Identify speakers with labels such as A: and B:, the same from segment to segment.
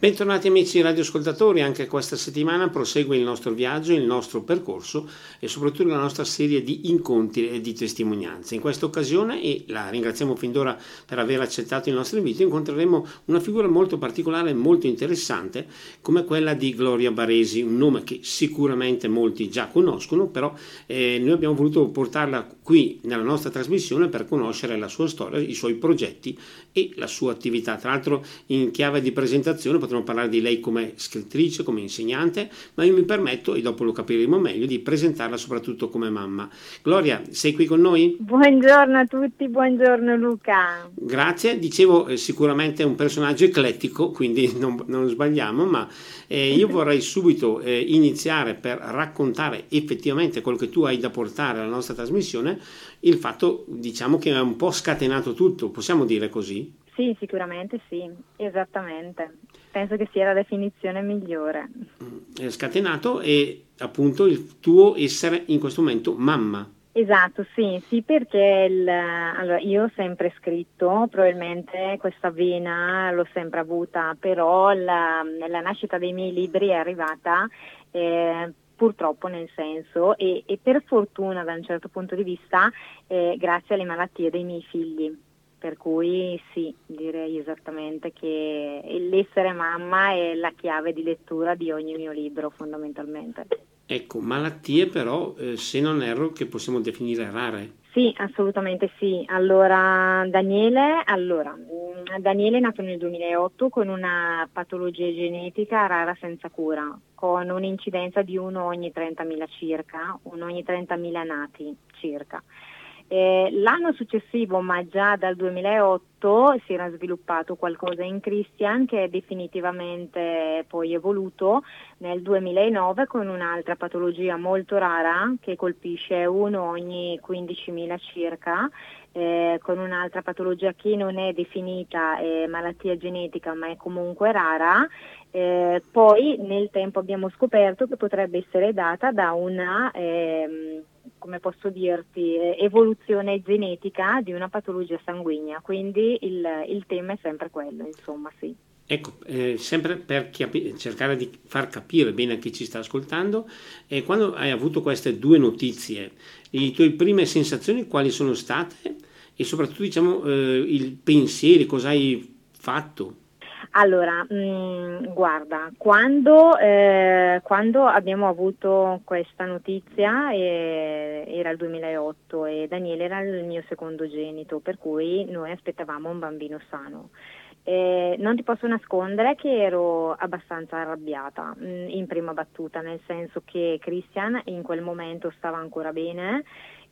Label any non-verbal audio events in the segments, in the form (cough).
A: Bentornati amici radioascoltatori, anche questa settimana prosegue il nostro viaggio, il nostro percorso e soprattutto la nostra serie di incontri e di testimonianze. In questa occasione, e la ringraziamo fin d'ora per aver accettato il nostro invito, incontreremo una figura molto particolare e molto interessante come quella di Gloria Baresi, un nome che sicuramente molti già conoscono, però eh, noi abbiamo voluto portarla qui nella nostra trasmissione per conoscere la sua storia, i suoi progetti e la sua attività. Tra l'altro in chiave di presentazione potremmo parlare di lei come scrittrice, come insegnante, ma io mi permetto, e dopo lo capiremo meglio, di presentarla soprattutto come mamma. Gloria, sei qui con noi?
B: Buongiorno a tutti, buongiorno Luca.
A: Grazie, dicevo eh, sicuramente un personaggio eclettico, quindi (laughs) non, non sbagliamo, ma eh, io vorrei subito eh, iniziare per raccontare effettivamente quello che tu hai da portare alla nostra trasmissione, il fatto diciamo che è un po' scatenato tutto, possiamo dire così?
B: Sì, sicuramente sì, esattamente. Penso che sia la definizione migliore.
A: È scatenato e appunto il tuo essere in questo momento mamma.
B: Esatto, sì, sì perché il, allora, io ho sempre scritto, probabilmente questa vena l'ho sempre avuta, però la, la nascita dei miei libri è arrivata eh, purtroppo nel senso e, e, per fortuna da un certo punto di vista eh, grazie alle malattie dei miei figli. Per cui sì, direi esattamente che l'essere mamma è la chiave di lettura di ogni mio libro fondamentalmente.
A: Ecco, malattie però, eh, se non erro, che possiamo definire rare.
B: Sì, assolutamente sì. Allora, Daniele, allora, mm, Daniele è nato nel 2008 con una patologia genetica rara senza cura, con un'incidenza di uno ogni 30.000 circa, uno ogni 30.000 nati circa. Eh, l'anno successivo, ma già dal 2008, si era sviluppato qualcosa in Christian che è definitivamente poi evoluto nel 2009 con un'altra patologia molto rara che colpisce uno ogni 15.000 circa, eh, con un'altra patologia che non è definita eh, malattia genetica ma è comunque rara. Eh, poi nel tempo abbiamo scoperto che potrebbe essere data da una ehm, come posso dirti, evoluzione genetica di una patologia sanguigna, quindi il, il tema è sempre quello, insomma, sì.
A: Ecco, eh, sempre per capi- cercare di far capire bene a chi ci sta ascoltando, eh, quando hai avuto queste due notizie, le tue prime sensazioni quali sono state e soprattutto diciamo eh, il pensiero, cosa hai fatto?
B: Allora, mh, mm, guarda, quando, eh, quando, abbiamo avuto questa notizia eh, era il 2008 e Daniele era il mio secondogenito, per cui noi aspettavamo un bambino sano. Eh, non ti posso nascondere che ero abbastanza arrabbiata mh, mm, in prima battuta, nel senso che Christian in quel momento stava ancora bene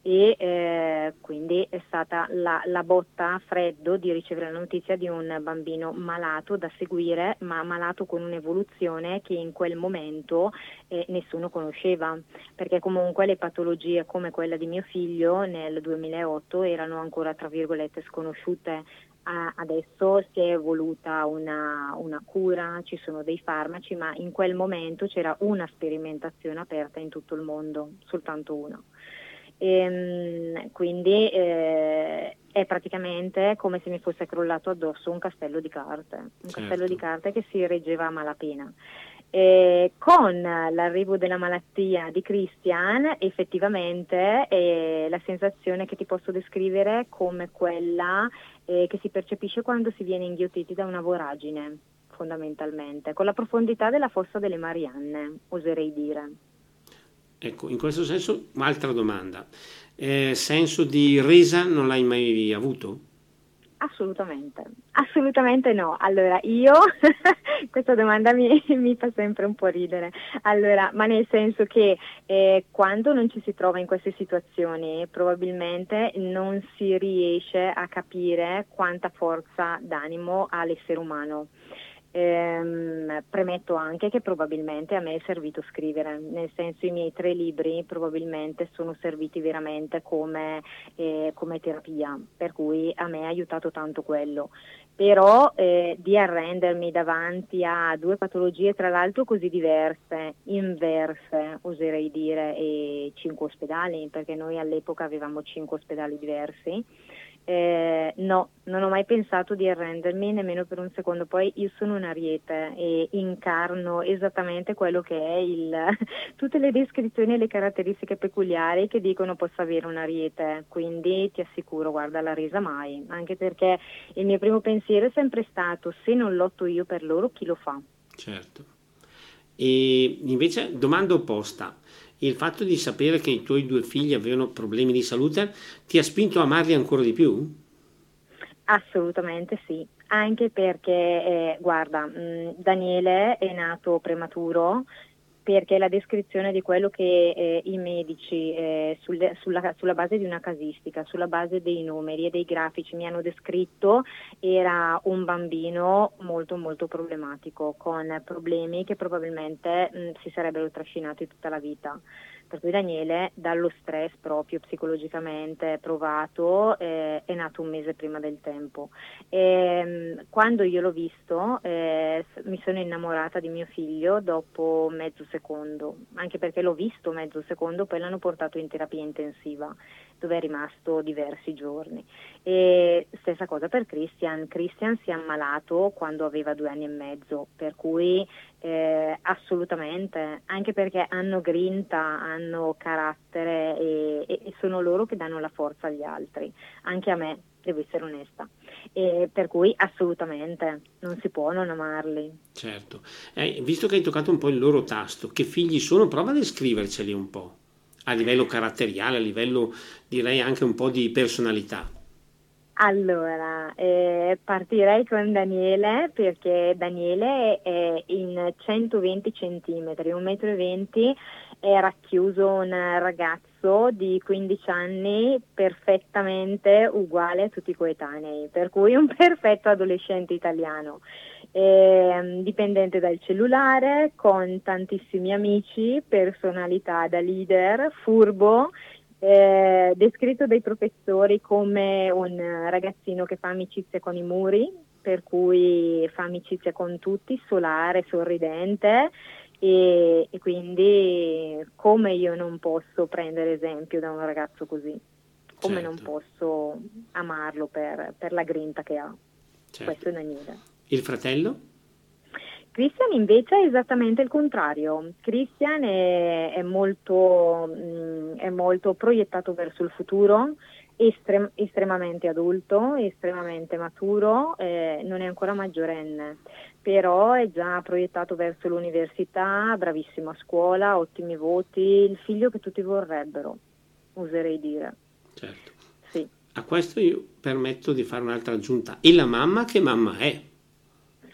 B: e eh, quindi è stata la, la, botta a freddo di ricevere la notizia di un bambino malato da seguire, ma malato con un'evoluzione che in quel momento eh, nessuno conosceva, perché comunque le patologie come quella di mio figlio nel 2008 erano ancora tra virgolette sconosciute. adesso si è evoluta una, una cura, ci sono dei farmaci, ma in quel momento c'era una sperimentazione aperta in tutto il mondo, soltanto una. E, ehm, quindi eh, è praticamente come se mi fosse crollato addosso un castello di carte, un certo. castello di carte che si reggeva a malapena. E con l'arrivo della malattia di Christian effettivamente eh, la sensazione che ti posso descrivere come quella eh, che si percepisce quando si viene inghiottiti da una voragine fondamentalmente, con la profondità della fossa delle Marianne, oserei dire.
A: Ecco, in questo senso, un'altra domanda. Eh, senso di resa non l'hai mai avuto?
B: Assolutamente, assolutamente no. Allora, io, (laughs) questa domanda mi, mi, fa sempre un po' ridere, allora, ma nel senso che eh, quando non ci si trova in queste situazioni probabilmente non si riesce a capire quanta forza d'animo ha l'essere umano. Ehm, premetto anche che probabilmente a me è servito scrivere, nel senso i miei tre libri probabilmente sono serviti veramente come, eh, come terapia, per cui a me ha aiutato tanto quello. Però eh, di arrendermi davanti a due patologie tra l'altro così diverse, inverse oserei dire, e cinque ospedali, perché noi all'epoca avevamo cinque ospedali diversi, Eh, no, non ho mai pensato di arrendermi nemmeno per un secondo. Poi io sono un ariete e incarno esattamente quello che è il, (laughs) tutte le descrizioni e le caratteristiche peculiari che dicono possa avere un ariete. Quindi ti assicuro, guarda, la resa mai. Anche perché il mio primo pensiero è sempre stato: se non lotto io per loro, chi lo fa?
A: Certo. E invece, domanda opposta il fatto di sapere che i tuoi due figli avevano problemi di salute ti ha spinto a amarli ancora di più?
B: Assolutamente sì, anche perché, eh, guarda, mh, mm, Daniele è nato prematuro, perché la descrizione di quello che eh, i medici eh, sul, sulla, sulla, base di una casistica, sulla base dei numeri e dei grafici mi hanno descritto era un bambino molto molto problematico, con problemi che probabilmente mh, si sarebbero trascinati tutta la vita. Per cui Daniele, dallo stress proprio psicologicamente provato, eh, è nato un mese prima del tempo. E, ehm, quando io l'ho visto, eh, mi sono innamorata di mio figlio dopo mezzo secondo, anche perché l'ho visto mezzo secondo, poi l'hanno portato in terapia intensiva, dove è rimasto diversi giorni. E stessa cosa per Christian. Christian si è ammalato quando aveva due anni e mezzo, per cui eh, assolutamente, anche perché hanno grinta, hanno carattere e, e, sono loro che danno la forza agli altri, anche a me, devo essere onesta. E per cui assolutamente non si può non amarli.
A: Certo, eh, visto che hai toccato un po' il loro tasto, che figli sono? Prova a descriverceli un po', a livello caratteriale, a livello direi anche un po' di personalità.
B: Allora, eh, partirei con Daniele perché Daniele è in 120 cm, 1,20 m, è racchiuso un ragazzo di 15 anni perfettamente uguale a tutti i coetanei, per cui un (laughs) perfetto adolescente italiano. Eh, dipendente dal cellulare, con tantissimi amici, personalità da leader, furbo eh, descritto dai professori come un ragazzino che fa amicizia con i muri, per cui fa amicizia con tutti, solare, sorridente e, e quindi come io non posso prendere esempio da un ragazzo così, come certo. non posso amarlo per, per, la grinta che ha. Certo. Questo è Daniele.
A: Il fratello?
B: Christian invece è esattamente il contrario. Christian è, è, molto, mm, è molto, proiettato verso il futuro, estrem- estremamente adulto, estremamente maturo, eh, non è ancora maggiorenne, però è già proiettato verso l'università, bravissimo a scuola, ottimi voti, il figlio che tutti vorrebbero, oserei dire.
A: Certo. Sì. A questo io permetto di fare un'altra aggiunta. E la mamma che mamma è?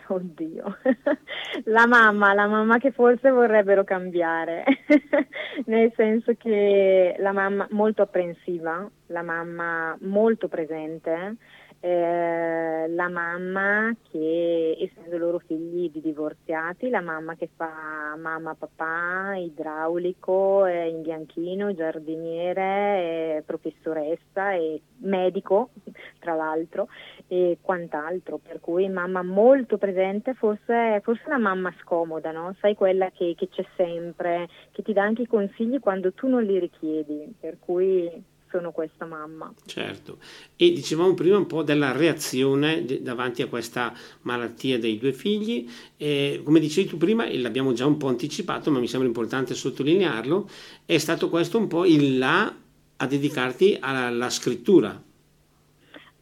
B: Oddio, (laughs) la mamma, la mamma che forse vorrebbero cambiare, (laughs) nel senso che la mamma molto apprensiva, la mamma molto presente, eh, la mamma che, essendo loro figli di divorziati, la mamma che fa mamma, papà, idraulico, eh, in bianchino, giardiniere, eh, professoressa e medico, tra l'altro, e quant'altro, per cui mamma molto presente, forse, forse una mamma scomoda, no? sai quella che, che c'è sempre, che ti dà anche i consigli quando tu non li richiedi, per cui sono questa mamma.
A: Certo, e dicevamo prima un po' della reazione davanti a questa malattia dei due figli, eh, come dicevi tu prima, e l'abbiamo già un po' anticipato, ma mi sembra importante sottolinearlo, è stato questo un po' il là a dedicarti alla, alla scrittura.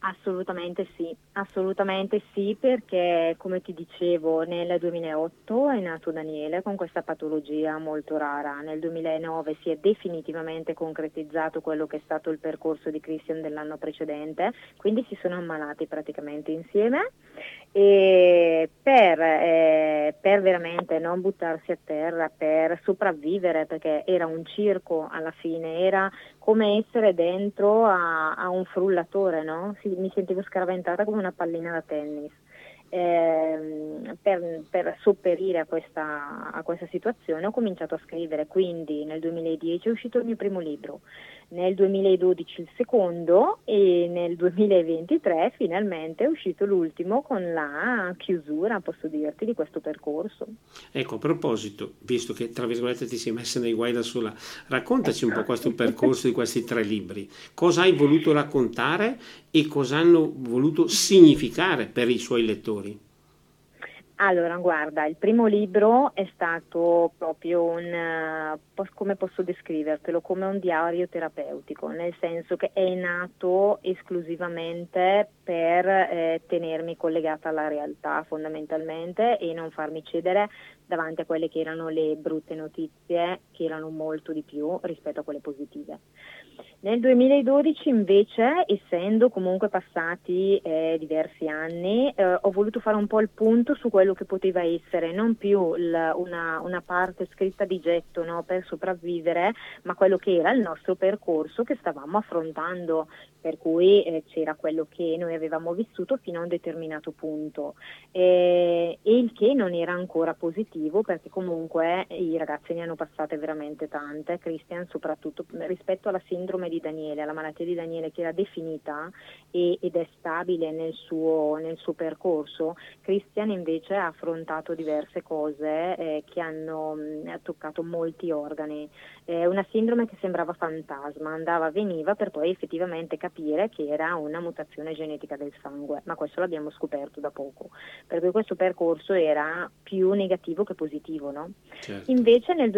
B: Assolutamente sì, assolutamente sì, perché come ti dicevo nel 2008 è nato Daniele con questa patologia molto rara, nel 2009 si è definitivamente concretizzato quello che è stato il percorso di Christian dell'anno precedente, quindi si sono ammalati praticamente insieme. E per, eh, per veramente non buttarsi a terra, per sopravvivere, perché era un circo alla fine, era come essere dentro a, a un frullatore, no? si, mi sentivo scaraventata come una pallina da tennis. Eh, per, per, sopperire a questa, a questa, situazione ho cominciato a scrivere, quindi nel 2010 è uscito il mio primo libro, nel 2012 il secondo e nel 2023 finalmente è uscito l'ultimo con la chiusura, posso dirti, di questo percorso.
A: Ecco, a proposito, visto che tra virgolette ti sei messa nei guai da sola, raccontaci un po' questo percorso di questi tre libri. Cosa hai voluto raccontare e cosa hanno voluto significare per i suoi lettori?
B: Allora, guarda, il primo libro è stato proprio un, come posso descrivertelo, come un diario terapeutico, nel senso che è nato esclusivamente per eh, tenermi collegata alla realtà fondamentalmente e non farmi cedere davanti a quelle che erano le brutte notizie, che erano molto di più rispetto a quelle positive. Nel 2012 invece, essendo comunque passati eh, diversi anni, eh, ho voluto fare un po' il punto su quello che poteva essere non più il, una, una, parte scritta di getto no, per sopravvivere, ma quello che era il nostro percorso che stavamo affrontando, per cui eh, c'era quello che noi avevamo vissuto fino a un determinato punto e il che non era ancora positivo perché comunque i ragazzi ne hanno passate veramente tante, Christian soprattutto rispetto alla sindrome di Daniele, alla malattia di Daniele che era definita e, ed è stabile nel suo, nel suo, percorso, Christian invece ha affrontato diverse cose eh, che hanno mh, toccato molti organi. È una sindrome che sembrava fantasma, andava, veniva per poi effettivamente capire che era una mutazione genetica del sangue, ma questo l'abbiamo scoperto da poco, perché questo percorso era più negativo che positivo. No? Certo. Invece nel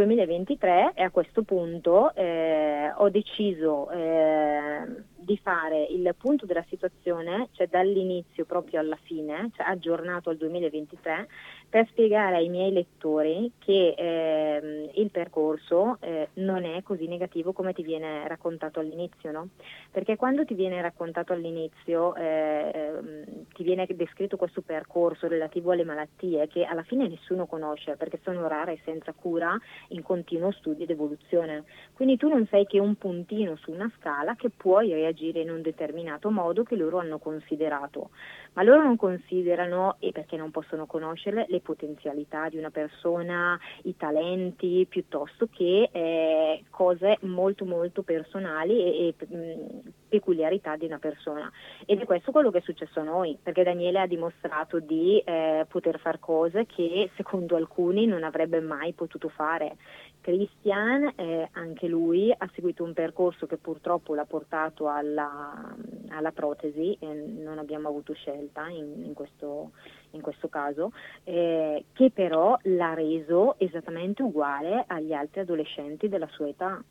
B: 2023 e a questo punto eh, ho deciso eh, di fare il punto della situazione, cioè dall'inizio proprio alla fine, cioè aggiornato al 2023, per spiegare ai miei lettori che eh, il percorso eh, non è così negativo come ti viene raccontato all'inizio, no? Perché quando ti viene raccontato all'inizio, eh, ehm, ti viene descritto questo percorso relativo alle malattie che alla fine nessuno conosce perché sono rare e senza cura in continuo studio ed evoluzione. Quindi tu non sei che un puntino su una scala che puoi reagire in un determinato modo che loro hanno considerato, ma loro non considerano, e perché non possono conoscerle, le potenzialità di una persona, i talenti, piuttosto che eh, cose molto molto personali e, e mh, peculiarità di una persona. Ed è questo quello che è successo a noi, perché Daniele ha dimostrato di eh, poter fare cose che secondo alcuni non avrebbe mai potuto fare. Christian, eh, anche lui, ha seguito un percorso che purtroppo l'ha portato alla, alla protesi e non abbiamo avuto scelta in, in, questo, in questo, caso, eh, che però l'ha reso esattamente uguale agli altri adolescenti della sua età.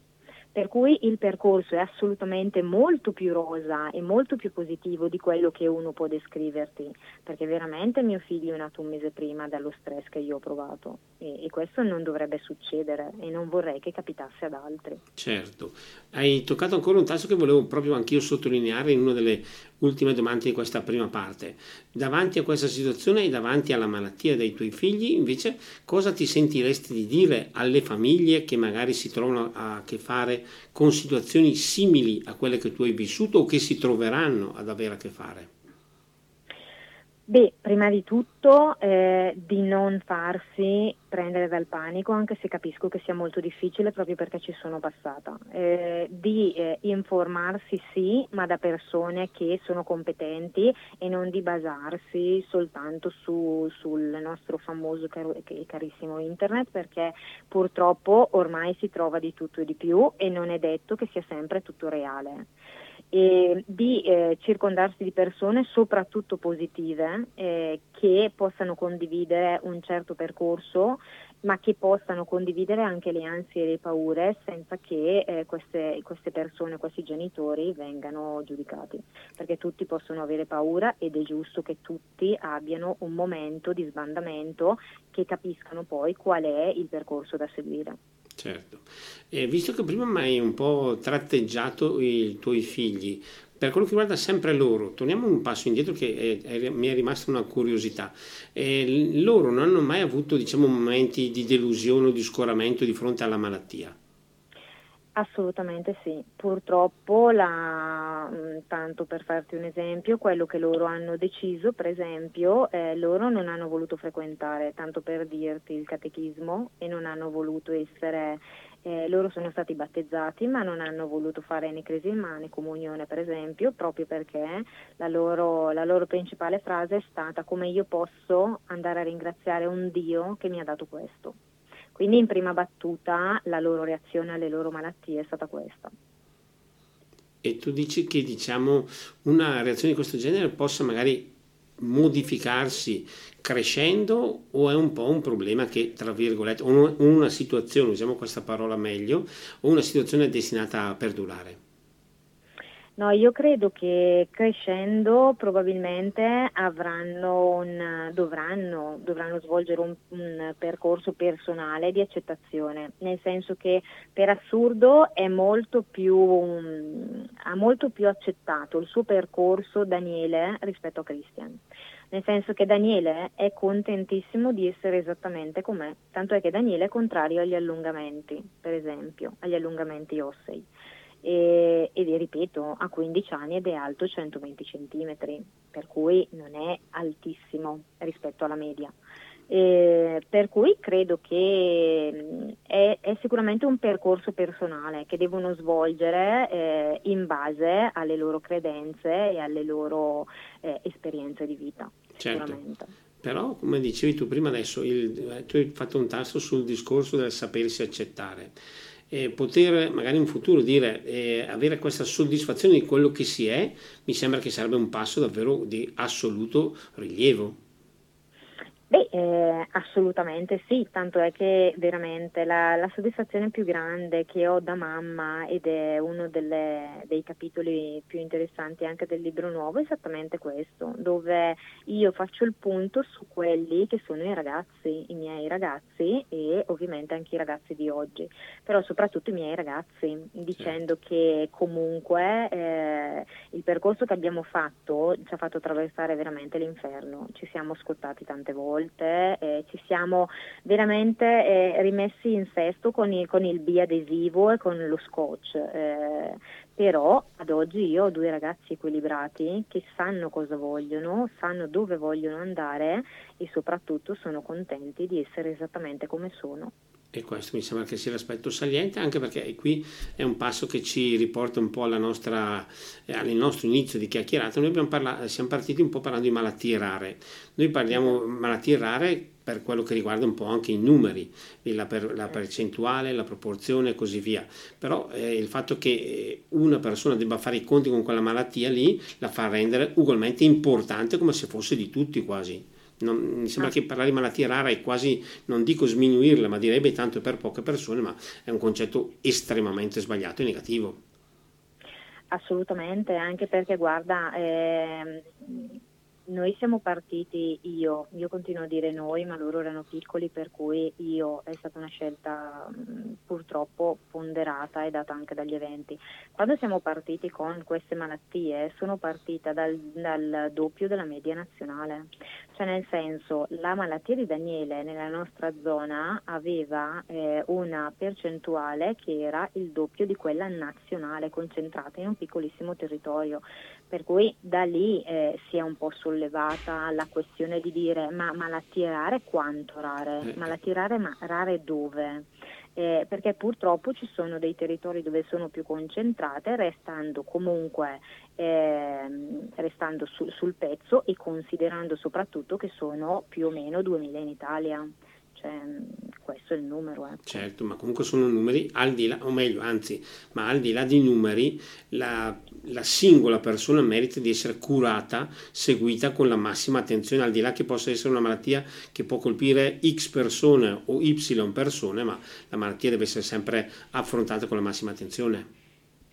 B: Per cui il percorso è assolutamente molto più rosa e molto più positivo di quello che uno può descriverti, perché veramente mio figlio è nato un mese prima dallo stress che io ho provato e, e questo non dovrebbe succedere e non vorrei che capitasse ad altri.
A: Certo, hai toccato ancora un tasto che volevo proprio anch'io sottolineare in una delle ultime domande di questa prima parte. Davanti a questa situazione e davanti alla malattia dei tuoi figli, invece, cosa ti sentiresti di dire alle famiglie che magari si trovano a che fare con situazioni simili a quelle che tu hai vissuto o che si troveranno ad avere a che fare?
B: Beh, prima di tutto eh, di non farsi prendere dal panico, anche se capisco che sia molto difficile proprio perché ci sono passata. Eh, di eh, informarsi sì, ma da persone che sono competenti e non di basarsi soltanto su, sul nostro famoso e carissimo internet, perché purtroppo ormai si trova di tutto e di più e non è detto che sia sempre tutto reale e di eh, circondarsi di persone soprattutto positive eh, che possano condividere un certo percorso ma che possano condividere anche le ansie e le paure senza che eh, queste, queste, persone, questi genitori vengano giudicati, perché tutti possono avere paura ed è giusto che tutti abbiano un momento di sbandamento che capiscano poi qual è il percorso da seguire.
A: Certo, e visto che prima mi hai un po' tratteggiato i tuoi figli, per quello che riguarda sempre loro, torniamo un passo indietro che è, è, mi è rimasta una curiosità. Eh, loro non hanno mai avuto diciamo, momenti di delusione o di scoramento di fronte alla malattia?
B: Assolutamente sì, purtroppo la, mm, tanto per farti un esempio, quello che loro hanno deciso, per esempio, eh, loro non hanno voluto frequentare, tanto per dirti, il catechismo e non hanno voluto essere Eh, loro sono stati battezzati ma non hanno voluto fare né cresima né comunione per esempio proprio perché la loro, la loro principale frase è stata come io posso andare a ringraziare un Dio che mi ha dato questo. Quindi in prima battuta la loro reazione alle loro malattie è stata questa.
A: E tu dici che diciamo, una reazione di questo genere possa magari modificarsi crescendo o è un po' un problema che, tra virgolette, o una situazione, usiamo questa parola meglio, o una situazione destinata a perdurare?
B: No, io credo che crescendo probabilmente un, dovranno, dovranno, svolgere un, un, percorso personale di accettazione, nel senso che per assurdo molto più, um, ha molto più accettato il suo percorso Daniele rispetto a Christian. Nel senso che Daniele è contentissimo di essere esattamente com'è, tanto è che Daniele è contrario agli allungamenti, per esempio, agli allungamenti ossei e, e ripeto ha 15 anni ed è alto 120 cm, per cui non è altissimo rispetto alla media. Eh, per cui credo che è, è, sicuramente un percorso personale che devono svolgere eh, in base alle loro credenze e alle loro eh, esperienze di vita. Certo.
A: Però, come dicevi tu prima adesso, il, tu hai fatto un tasto sul discorso del sapersi accettare eh, poter magari in futuro dire eh, avere questa soddisfazione di quello che si è, mi sembra che sarebbe un passo davvero di assoluto rilievo.
B: Beh, eh, assolutamente sì, tanto è che veramente la, la, soddisfazione più grande che ho da mamma ed è uno delle, dei capitoli più interessanti anche del libro nuovo è esattamente questo, dove io faccio il punto su quelli che sono i ragazzi, i miei ragazzi e ovviamente anche i ragazzi di oggi, però soprattutto i miei ragazzi, dicendo certo. che comunque eh, il percorso che abbiamo fatto ci ha fatto attraversare veramente l'inferno, ci siamo scottati tante volte volte eh, ci siamo veramente eh, rimessi in sesto con il, con il biadesivo e con lo scotch. Eh, però ad oggi io ho due ragazzi equilibrati che sanno cosa vogliono, sanno dove vogliono andare e soprattutto sono contenti di essere esattamente come sono
A: e questo mi sembra che sia l'aspetto saliente anche perché qui è un passo che ci riporta un po' nostra, eh, al nostro inizio di chiacchierata noi parlato, siamo partiti un po' parlando di malattie rare noi parliamo malattie rare per quello che riguarda un po' anche i numeri, la, per, la percentuale, la proporzione e così via. Però eh, il fatto che eh, una persona debba fare i conti con quella malattia lì la fa rendere ugualmente importante come se fosse di tutti quasi. Non, mi sembra ah. che parlare di malattia rara è quasi, non dico sminuirla, ma direi tanto per poche persone, ma è un concetto estremamente sbagliato e negativo.
B: Assolutamente, anche perché guarda, eh, noi siamo partiti, io, io continuo a dire noi, ma loro erano piccoli, per cui io è stata una scelta mh, purtroppo ponderata e data anche dagli eventi. Quando siamo partiti con queste malattie, sono partita dal, dal doppio della media nazionale, cioè nel senso la malattia di Daniele nella nostra zona aveva eh, una percentuale che era il doppio di quella nazionale, concentrata in un piccolissimo territorio. Per cui da lì eh, si è un po' sollevata la questione di dire ma malattie rare quanto rare? Eh. Malattie rare ma rare dove? Eh, perché purtroppo ci sono dei territori dove sono più concentrate, restando comunque eh, restando su, sul pezzo e considerando soprattutto che sono più o meno 2000 in Italia cioè, questo è il numero. Ecco.
A: Certo, ma comunque sono numeri, al di là, o meglio, anzi, ma al di là dei numeri, la, la, singola persona merita di essere curata, seguita con la massima attenzione, al di là che possa essere una malattia che può colpire X persone o Y persone, ma la malattia deve essere sempre affrontata con la massima attenzione.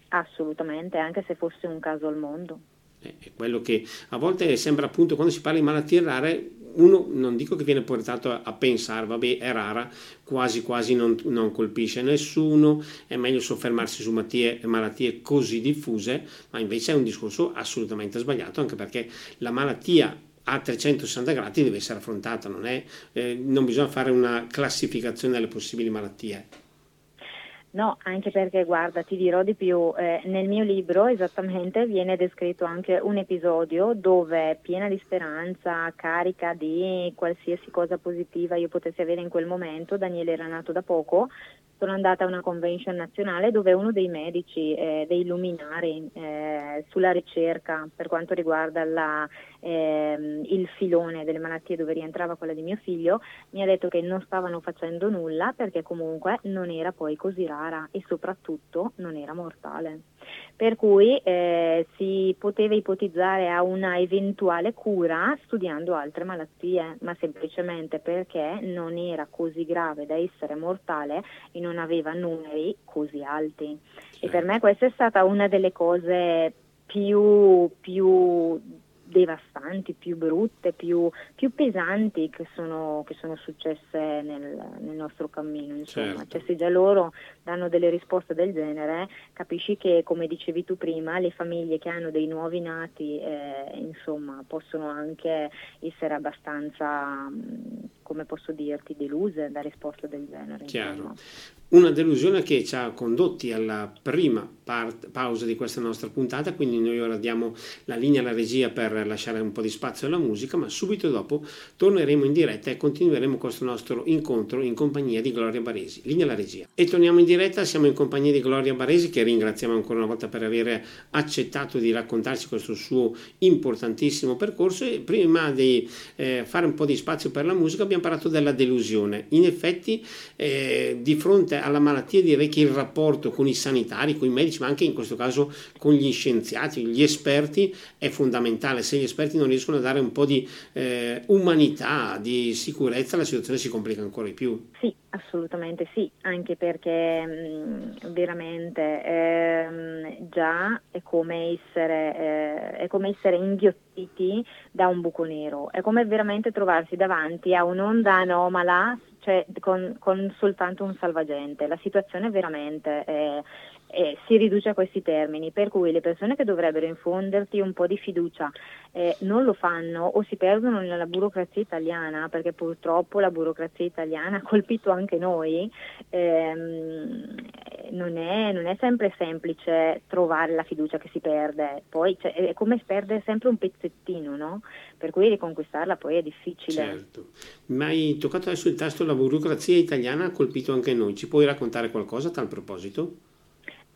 B: Assolutamente, anche se fosse un caso al mondo.
A: È quello che a volte sembra appunto quando si parla di malattie rare uno non dico che viene portato a, pensare, vabbè è rara, quasi quasi non, non, colpisce nessuno, è meglio soffermarsi su malattie, malattie così diffuse, ma invece è un discorso assolutamente sbagliato, anche perché la malattia a 360 gradi deve essere affrontata, non, è, eh, non bisogna fare una classificazione delle possibili malattie.
B: No, anche perché guarda, ti dirò di più, eh, nel mio libro esattamente viene descritto anche un episodio dove piena di speranza, carica di qualsiasi cosa positiva io potessi avere in quel momento, Daniele era nato da poco, sono andata a una convention nazionale dove uno dei medici, eh, dei luminari eh, sulla ricerca per quanto riguarda la, ehm, il filone delle malattie dove rientrava quella di mio figlio, mi ha detto che non stavano facendo nulla perché comunque non era poi così rara e soprattutto non era mortale. Per cui eh, si poteva ipotizzare a una eventuale cura studiando altre malattie, ma semplicemente perché non era così grave da essere mortale e non aveva numeri così alti. E per me questa è stata una delle cose più, più devastanti, più brutte, più, più pesanti che sono, che sono successe nel, nel, nostro cammino. Insomma. Certo. Cioè, se già loro danno delle risposte del genere, capisci che, come dicevi tu prima, le famiglie che hanno dei nuovi nati eh, insomma, possono anche essere abbastanza, come posso dirti, deluse da risposte del genere.
A: Chiaro. Una delusione che ci ha condotti alla prima part, pausa di questa nostra puntata, quindi noi ora diamo la linea alla regia per lasciare un po' di spazio alla musica, ma subito dopo torneremo in diretta e continueremo questo nostro incontro in compagnia di Gloria Baresi. Linea alla regia. E torniamo in diretta, siamo in compagnia di Gloria Baresi che ringraziamo ancora una volta per aver accettato di raccontarci questo suo importantissimo percorso e prima di eh, fare un po' di spazio per la musica abbiamo parlato della delusione. In effetti eh, di fronte alla malattia direi che il rapporto con i sanitari, con i medici, ma anche in questo caso con gli scienziati, gli esperti è fondamentale. Se gli esperti non riescono a dare un po' di eh, umanità, di sicurezza, la situazione si complica ancora di più.
B: Sì, assolutamente sì, anche perché mh, mm, veramente eh, già è come essere, eh, è come essere inghiottiti da un buco nero, è come veramente trovarsi davanti a un'onda anomala cioè con, con, soltanto un salvagente. La situazione veramente è, è, si riduce a questi termini, per cui le persone che dovrebbero infonderti un po' di fiducia eh, non lo fanno o si perdono nella burocrazia italiana, perché purtroppo la burocrazia italiana ha colpito anche noi, ehm, non, è, non, è, sempre semplice trovare la fiducia che si perde, poi cioè, è come perdere sempre un pezzettino, no? per cui riconquistarla poi è difficile.
A: Certo, ma hai toccato adesso il tasto, la burocrazia italiana ha colpito anche noi, ci puoi raccontare qualcosa a tal proposito?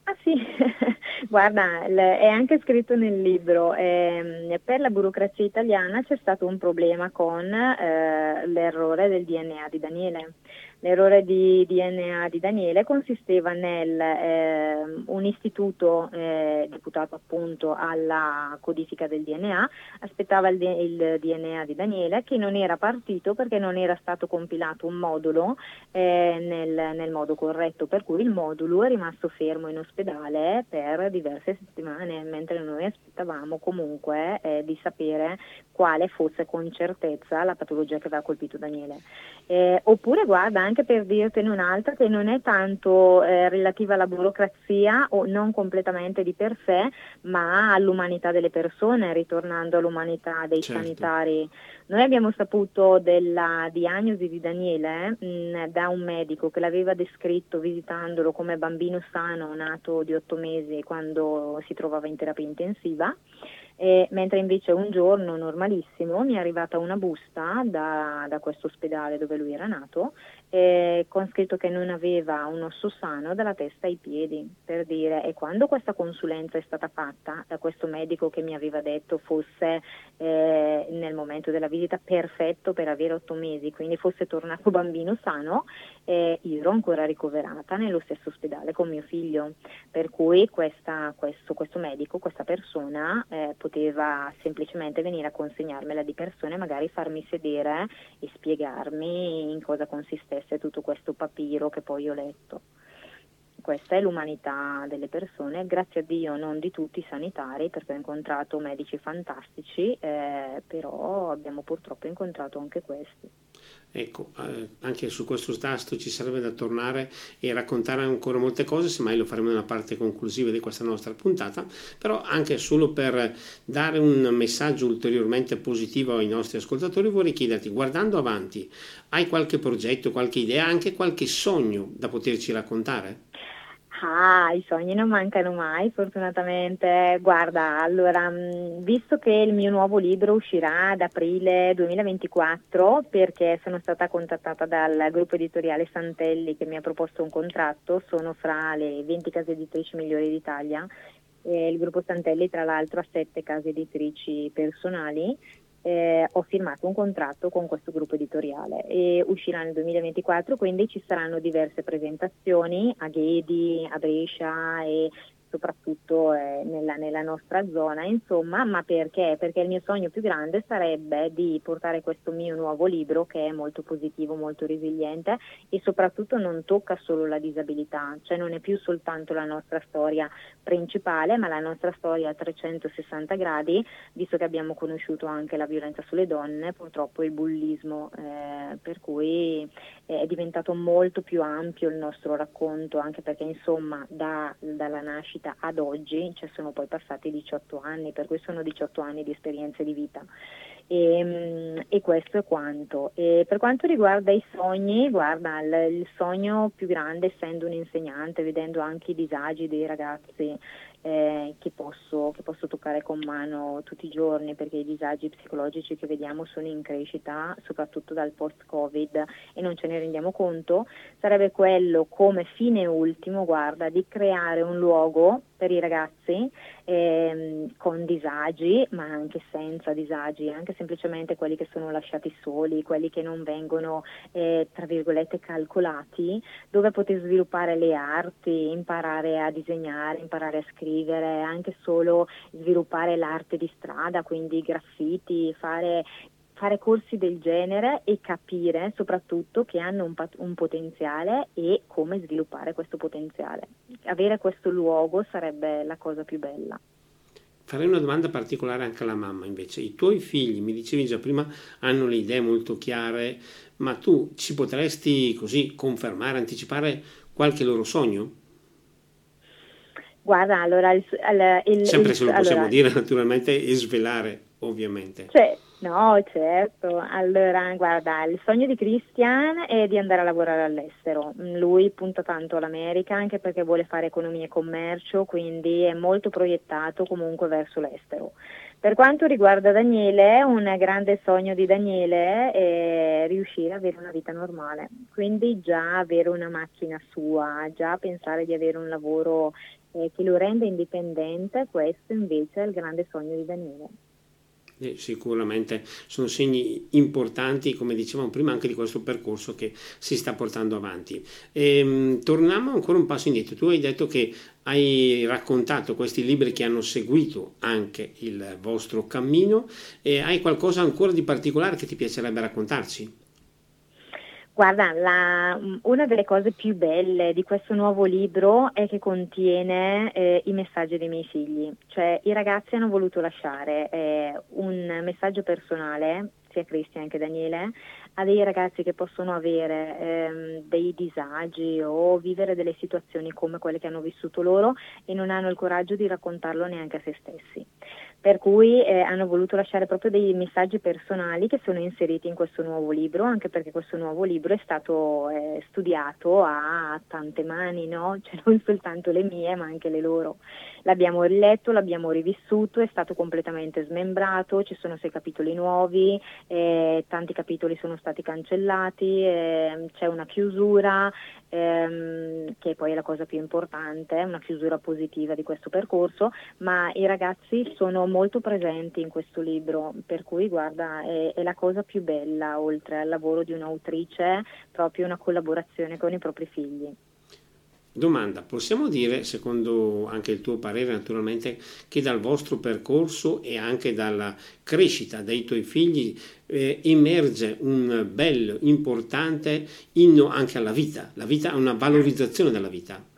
B: Ah sì, (laughs) guarda, è anche scritto nel libro, eh, per la burocrazia italiana c'è stato un problema con eh, l'errore del DNA di Daniele. L'errore di DNA di Daniele consisteva nel eh, un istituto eh, deputato appunto alla codifica del DNA, aspettava il, il, DNA di Daniele che non era partito perché non era stato compilato un modulo eh, nel, nel, modo corretto, per cui il modulo è rimasto fermo in ospedale per diverse settimane, mentre noi aspettavamo comunque eh, di sapere quale fosse con certezza la patologia che aveva colpito Daniele. Eh, oppure guarda anche per dirtene un'altra che non è tanto eh, relativa alla burocrazia o non completamente di per sé, ma all'umanità delle persone, ritornando all'umanità dei certo. sanitari. Noi abbiamo saputo della diagnosi di Daniele mh, mm, da un medico che l'aveva descritto visitandolo come bambino sano nato di otto mesi quando si trovava in terapia intensiva e, mentre invece un giorno normalissimo mi è arrivata una busta da, da questo ospedale dove lui era nato eh, con scritto che non aveva un osso sano dalla testa ai piedi, per dire, e quando questa consulenza è stata fatta da questo medico che mi aveva detto fosse eh, nel momento della visita perfetto per avere otto mesi, quindi fosse tornato (laughs) bambino sano, eh, io ero ancora ricoverata nello stesso ospedale con mio figlio, per cui questa, questo, questo, medico, questa persona eh, poteva semplicemente venire a consegnarmela di persona e magari farmi sedere e spiegarmi in cosa consistesse tutto questo papiro che poi ho letto. Questa è l'umanità delle persone, grazie a Dio non di tutti i sanitari perché ho incontrato medici fantastici, eh, però abbiamo purtroppo incontrato anche questi.
A: Ecco, eh, anche su questo tasto ci sarebbe da tornare e raccontare ancora molte cose, semmai lo faremo nella parte conclusiva di questa nostra puntata, però anche solo per dare un messaggio ulteriormente positivo ai nostri ascoltatori vorrei chiederti, guardando avanti, hai qualche progetto, qualche idea, anche qualche sogno da poterci raccontare?
B: Ah, i sogni non mancano mai, fortunatamente. Guarda, allora, mm, visto che il mio nuovo libro uscirà ad aprile 2024, perché sono stata contattata dal gruppo editoriale Santelli che mi ha proposto un contratto, sono fra le 20 case editrici migliori d'Italia. Eh, il gruppo Santelli, tra l'altro, ha sette case editrici personali eh, ho firmato un contratto con questo gruppo editoriale e uscirà nel 2024, quindi ci saranno diverse presentazioni a Ghedi, a Brescia e soprattutto eh, nella, nella, nostra zona, insomma, ma perché? Perché il mio sogno più grande sarebbe di portare questo mio nuovo libro che è molto positivo, molto resiliente e soprattutto non tocca solo la disabilità, cioè non è più soltanto la nostra storia principale, ma la nostra storia a 360 gradi, visto che abbiamo conosciuto anche la violenza sulle donne, purtroppo il bullismo, eh, per cui è diventato molto più ampio il nostro racconto, anche perché insomma da, dalla nascita ad oggi ci sono poi passati 18 anni, per cui sono 18 anni di esperienze di vita. E, mm, e, questo è quanto. E per quanto riguarda i sogni, guarda, il, il, sogno più grande, essendo un insegnante, vedendo anche i disagi dei ragazzi eh, che, posso, che, posso, toccare con mano tutti i giorni perché i disagi psicologici che vediamo sono in crescita, soprattutto dal post-Covid e non ce ne rendiamo conto, sarebbe quello come fine ultimo, guarda, di creare un luogo per i ragazzi ehm, con disagi, ma anche senza disagi, anche semplicemente quelli che sono lasciati soli, quelli che non vengono, eh, tra virgolette, calcolati, dove poter sviluppare le arti, imparare a disegnare, imparare a scrivere anche solo sviluppare l'arte di strada, quindi graffiti, fare fare corsi del genere e capire soprattutto che hanno un, un, potenziale e come sviluppare questo potenziale. Avere questo luogo sarebbe la cosa più bella.
A: Farei una domanda particolare anche alla mamma invece. I tuoi figli, mi dicevi già prima, hanno le idee molto chiare, ma tu ci potresti così confermare, anticipare qualche loro sogno?
B: Guarda, allora... Il,
A: il, Sempre se lo possiamo allora, dire naturalmente e svelare, ovviamente.
B: Cioè, no, certo. Allora, guarda, il sogno di Christian è di andare a lavorare all'estero. Lui punta tanto all'America anche perché vuole fare economia e commercio, quindi è molto proiettato comunque verso l'estero. Per quanto riguarda Daniele, un grande sogno di Daniele è riuscire ad avere una vita normale, quindi già avere una macchina sua, già pensare di avere un lavoro eh, che lo rende indipendente, questo invece è il grande sogno di Daniele.
A: Eh, sicuramente sono segni importanti, come dicevamo prima, anche di questo percorso che si sta portando avanti. E, ehm, torniamo ancora un passo indietro. Tu hai detto che hai raccontato questi libri che hanno seguito anche il vostro cammino e hai qualcosa ancora di particolare che ti piacerebbe raccontarci?
B: Guarda, la, una delle cose più belle di questo nuovo libro è che contiene eh, i messaggi dei miei figli, cioè i ragazzi hanno voluto lasciare eh, un messaggio personale, sia Cristian che Daniele, a dei ragazzi che possono avere ehm, dei disagi o vivere delle situazioni come quelle che hanno vissuto loro e non hanno il coraggio di raccontarlo neanche a se stessi per cui eh, hanno voluto lasciare proprio dei messaggi personali che sono inseriti in questo nuovo libro, anche perché questo nuovo libro è stato eh, studiato a tante mani, no? (laughs) cioè non soltanto le mie ma anche le loro. L'abbiamo riletto, l'abbiamo rivissuto, è stato completamente smembrato, ci sono sei capitoli nuovi, eh, tanti capitoli sono stati cancellati, ehm, c'è una chiusura, ehm, che poi è la cosa più importante, una chiusura positiva di questo percorso, ma i ragazzi sono molto presenti in questo libro, per cui guarda, è, è la cosa più bella, oltre al lavoro di un'autrice, proprio una collaborazione con i propri figli.
A: Domanda, possiamo dire, secondo anche il tuo parere naturalmente, che dal vostro percorso e anche dalla crescita dei tuoi figli eh, emerge un bello, importante inno anche alla vita, la vita è una valorizzazione della vita?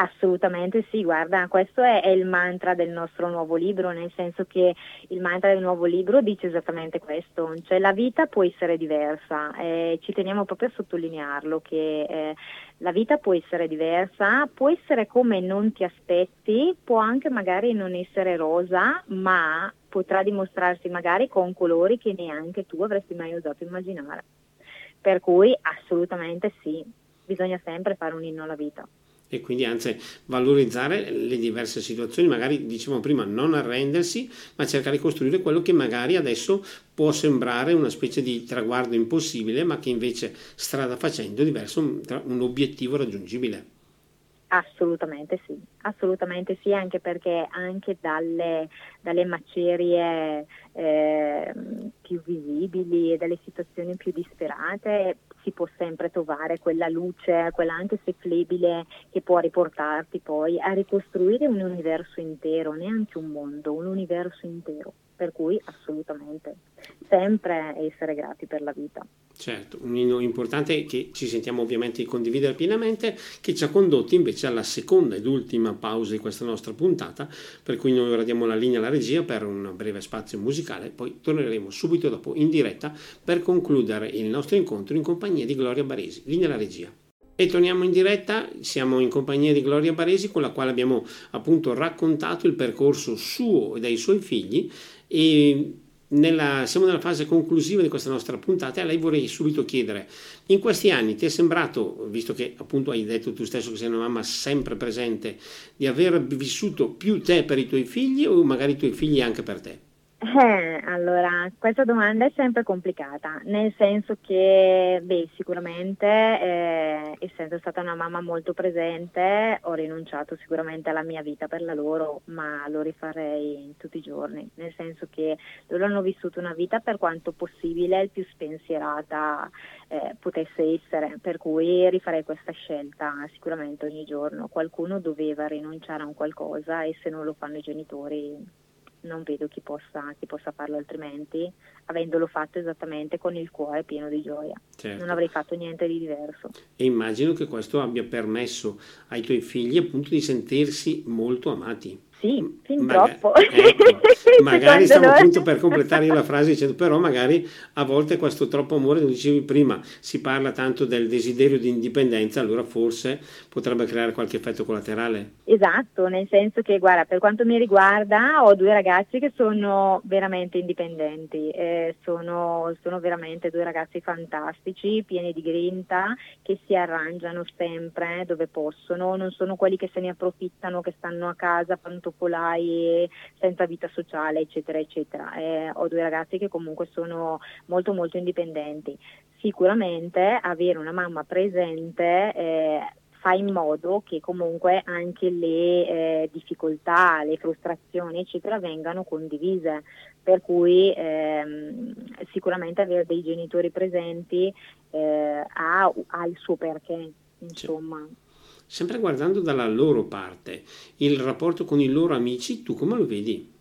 B: Assolutamente sì, guarda, questo è, è, il mantra del nostro nuovo libro, nel senso che il mantra del nuovo libro dice esattamente questo, cioè la vita può essere diversa, eh, ci teniamo proprio a sottolinearlo, che eh, la vita può essere diversa, può essere come non ti aspetti, può anche magari non essere rosa, ma potrà dimostrarsi magari con colori che neanche tu avresti mai osato immaginare. Per cui assolutamente sì, bisogna sempre fare un inno alla vita.
A: E quindi anzi valorizzare le diverse situazioni, magari dicevamo prima non arrendersi, ma cercare di costruire quello che magari adesso può sembrare una specie di traguardo impossibile, ma che invece strada facendo diverso un, un obiettivo raggiungibile.
B: Assolutamente sì, assolutamente sì, anche perché anche dalle, dalle macerie eh, più visibili e dalle situazioni più disperate si può sempre trovare quella luce, quella anche se flebile, che può riportarti poi a ricostruire un universo intero, neanche un mondo, un universo intero. Per cui assolutamente, sempre essere grati per la vita.
A: Certo, un inno importante che ci sentiamo ovviamente di condividere pienamente, che ci ha condotti invece alla seconda ed ultima pausa di questa nostra puntata, per cui noi ora diamo la linea alla regia per un breve spazio musicale, poi torneremo subito dopo in diretta per concludere il nostro incontro in compagnia di Gloria Baresi. Linea alla regia. E torniamo in diretta, siamo in compagnia di Gloria Baresi con la quale abbiamo appunto raccontato il percorso suo e dei suoi figli e nella, siamo nella fase conclusiva di questa nostra puntata e a lei vorrei subito chiedere, in questi anni ti è sembrato, visto che appunto hai detto tu stesso che sei una mamma sempre presente, di aver vissuto più te per i tuoi figli o magari i tuoi figli anche per te?
B: Eh, allora, questa domanda è sempre complicata, nel senso che, beh, sicuramente, eh, essendo stata una mamma molto presente, ho rinunciato sicuramente alla mia vita per la loro, ma lo rifarei tutti i giorni, nel senso che loro hanno vissuto una vita per quanto possibile il più spensierata eh, potesse essere, per cui rifarei questa scelta sicuramente ogni giorno. Qualcuno doveva rinunciare a un qualcosa e se non lo fanno i genitori non vedo chi possa, chi possa, farlo altrimenti, avendolo fatto esattamente con il cuore pieno di gioia. Certo. Non avrei fatto niente di diverso.
A: E immagino che questo abbia permesso ai tuoi figli appunto di sentirsi molto amati.
B: Sì, fin Maga- troppo.
A: Ecco, (laughs) magari stavo noi. appunto per completare la frase dicendo però magari a volte questo troppo amore, lo dicevi prima, si parla tanto del desiderio di indipendenza, allora forse potrebbe creare qualche effetto collaterale.
B: Esatto, nel senso che guarda, per quanto mi riguarda ho due ragazzi che sono veramente indipendenti, eh, sono, sono veramente due ragazzi fantastici, pieni di grinta, che si arrangiano sempre dove possono, non sono quelli che se ne approfittano, che stanno a casa, fanno focolai, senza vita sociale, eccetera, eccetera. Eh, ho due ragazzi che comunque sono molto, molto indipendenti. Sicuramente avere una mamma presente eh, fa in modo che comunque anche le eh, difficoltà, le frustrazioni, eccetera, vengano condivise. Per cui ehm, sicuramente avere dei genitori presenti eh, ha, ha, il suo perché, insomma. Sì.
A: Sempre guardando dalla loro parte, il rapporto con i loro amici, tu come lo vedi?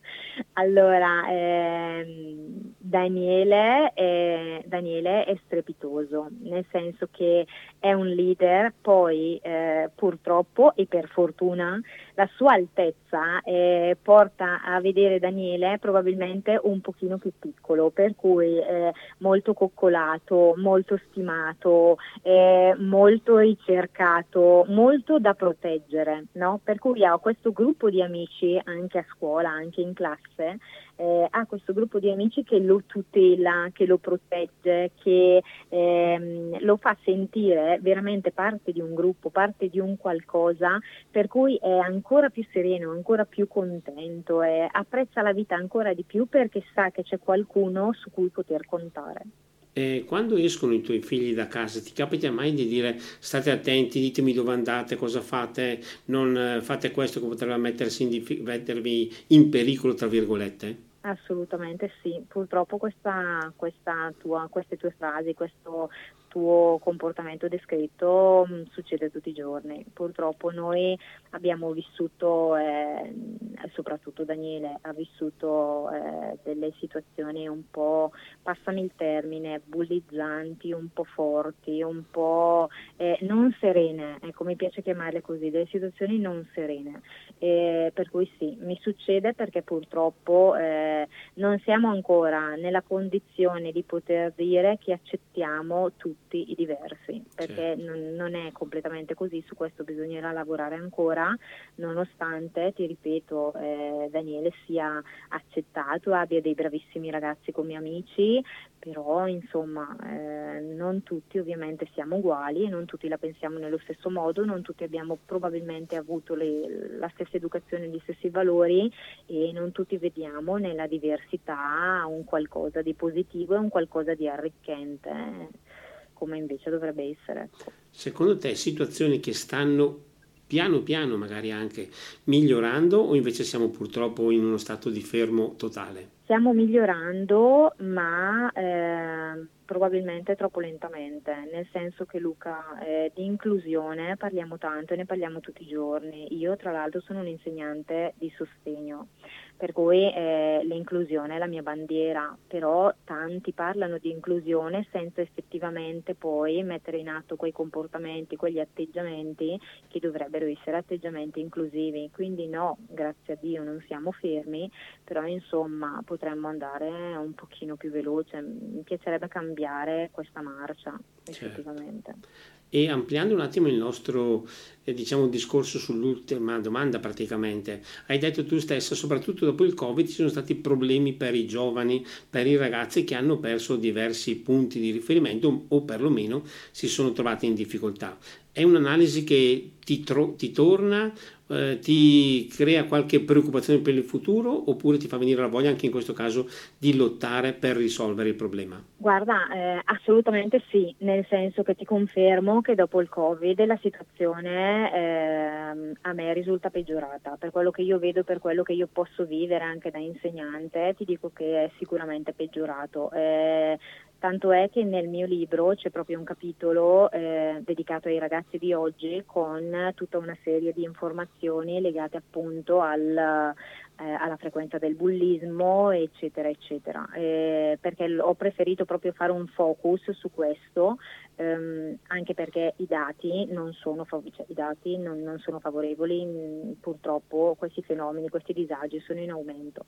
B: Allora, ehm, Daniele, è, Daniele, è, strepitoso, nel senso che è un leader, poi eh, purtroppo e per fortuna la sua altezza eh, porta a vedere Daniele probabilmente un pochino più piccolo, per cui eh, molto coccolato, molto stimato, eh, molto ricercato, molto da proteggere, no? per cui ha questo gruppo di amici anche a scuola, anche in classe, eh, ha questo gruppo di amici che lo tutela, che lo protegge, che ehm, lo fa sentire veramente parte di un gruppo, parte di un qualcosa, per cui è ancora più sereno, ancora più contento, e apprezza la vita ancora di più perché sa che c'è qualcuno su cui poter contare.
A: Eh, quando escono i tuoi figli da casa, ti capita mai di dire state attenti, ditemi dove andate, cosa fate, non eh, fate questo che potrebbe mettervi in pericolo, tra virgolette?
B: Assolutamente sì, purtroppo questa, questa tua, queste tue frasi, questo tuo comportamento descritto mh, mm, succede tutti i giorni. Purtroppo noi abbiamo vissuto, eh, soprattutto Daniele, ha vissuto eh, delle situazioni un po', passami il termine, bullizzanti, un po' forti, un po' eh, non serene, ecco mi piace chiamarle così, delle situazioni non serene. per cui sì, mi succede perché purtroppo eh, non siamo ancora nella condizione di poter dire che accettiamo tutto tutti i diversi, perché certo. non, non, è completamente così, su questo bisognerà lavorare ancora, nonostante, ti ripeto, eh, Daniele sia accettato, abbia dei bravissimi ragazzi come amici, però insomma eh, non tutti ovviamente siamo uguali e non tutti la pensiamo nello stesso modo, non tutti abbiamo probabilmente avuto le, la stessa educazione, gli stessi valori e non tutti vediamo nella diversità un qualcosa di positivo e un qualcosa di arricchente come invece dovrebbe essere. Ecco.
A: Secondo te situazioni che stanno piano piano magari anche migliorando o invece siamo purtroppo in uno stato di fermo totale?
B: Stiamo migliorando, ma eh, probabilmente troppo lentamente, nel senso che Luca, eh, di inclusione parliamo tanto e ne parliamo tutti i giorni. Io tra l'altro sono un insegnante di sostegno per cui eh, l'inclusione è la mia bandiera, però tanti parlano di inclusione senza effettivamente poi mettere in atto quei comportamenti, quegli atteggiamenti che dovrebbero essere atteggiamenti inclusivi. Quindi no, grazie a Dio non siamo fermi, però insomma potremmo andare un pochino più veloce, mi piacerebbe cambiare questa marcia certo. effettivamente.
A: E ampliando un attimo il nostro eh, diciamo, discorso sull'ultima domanda praticamente, hai detto tu stessa, soprattutto dopo il Covid ci sono stati problemi per i giovani, per i ragazzi che hanno perso diversi punti di riferimento o perlomeno si sono trovati in difficoltà. È un'analisi che ti, tro- ti torna eh, ti crea qualche preoccupazione per il futuro oppure ti fa venire la voglia anche in questo caso di lottare per risolvere il problema?
B: Guarda, eh, assolutamente sì, nel senso che ti confermo che dopo il Covid la situazione eh, a me risulta peggiorata. Per quello che io vedo, per quello che io posso vivere anche da insegnante, ti dico che è sicuramente peggiorato. Tanto è che nel mio libro c'è proprio un capitolo eh, dedicato ai ragazzi di oggi con tutta una serie di informazioni legate appunto al, eh, alla frequenza del bullismo, eccetera, eccetera. Eh, perché ho preferito proprio fare un focus su questo, ehm, anche perché i dati non sono, fav- cioè, dati non, non sono favorevoli, purtroppo questi fenomeni, questi disagi sono in aumento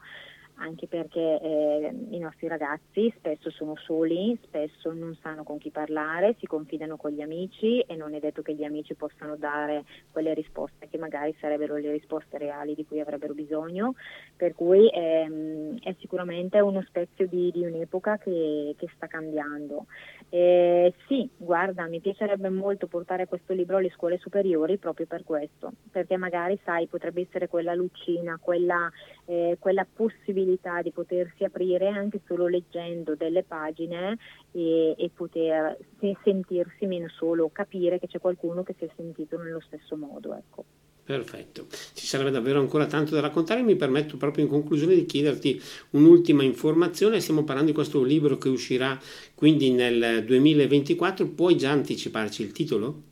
B: anche perché eh, i nostri ragazzi spesso sono soli, spesso non sanno con chi parlare, si confidano con gli amici e non è detto che gli amici possano dare quelle risposte che magari sarebbero le risposte reali di cui avrebbero bisogno, per cui ehm, è sicuramente uno spezio di, di un'epoca che, che, sta cambiando. Eh, sì, guarda, mi piacerebbe molto portare questo libro alle scuole superiori proprio per questo, perché magari sai potrebbe essere quella lucina, quella, eh, quella possibilità possibilità di potersi aprire anche solo leggendo delle pagine e, e poter sentirsi meno solo, capire che c'è qualcuno che si è sentito nello stesso modo. Ecco.
A: Perfetto, ci sarebbe davvero ancora tanto da raccontare, mi permetto proprio in conclusione di chiederti un'ultima informazione, stiamo parlando di questo libro che uscirà quindi nel 2024, puoi già anticiparci il titolo?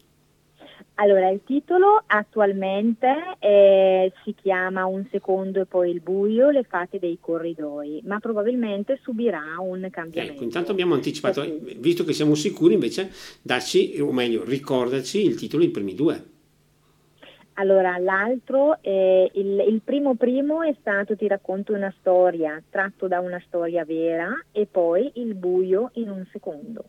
B: Allora, il titolo attualmente eh, si chiama Un secondo e poi il buio, le fate dei corridoi, ma probabilmente subirà un cambiamento.
A: Ecco, intanto abbiamo anticipato, Perché... visto che siamo sicuri invece, dacci, o meglio, ricordaci il titolo, i primi due.
B: Allora, l'altro, eh, il, il, primo primo è stato Ti racconto una storia, tratto da una storia vera, e poi Il buio in un secondo.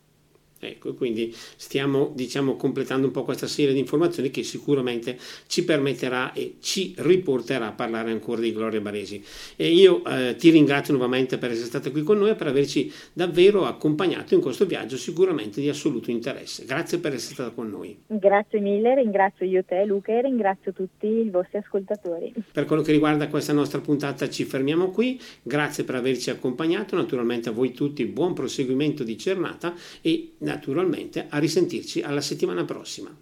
A: Ecco, quindi stiamo diciamo, completando un po' questa serie di informazioni che sicuramente ci permetterà e ci riporterà a parlare ancora di Gloria Baresi. E io eh, ti ringrazio nuovamente per essere stata qui con noi e per averci davvero accompagnato in questo viaggio sicuramente di assoluto interesse. Grazie per essere stata con noi.
B: Grazie mille, ringrazio io te Luca e ringrazio tutti i vostri ascoltatori.
A: Per quello che riguarda questa nostra puntata ci fermiamo qui, grazie per averci accompagnato, naturalmente a voi tutti buon proseguimento di giornata e naturalmente a risentirci alla settimana prossima.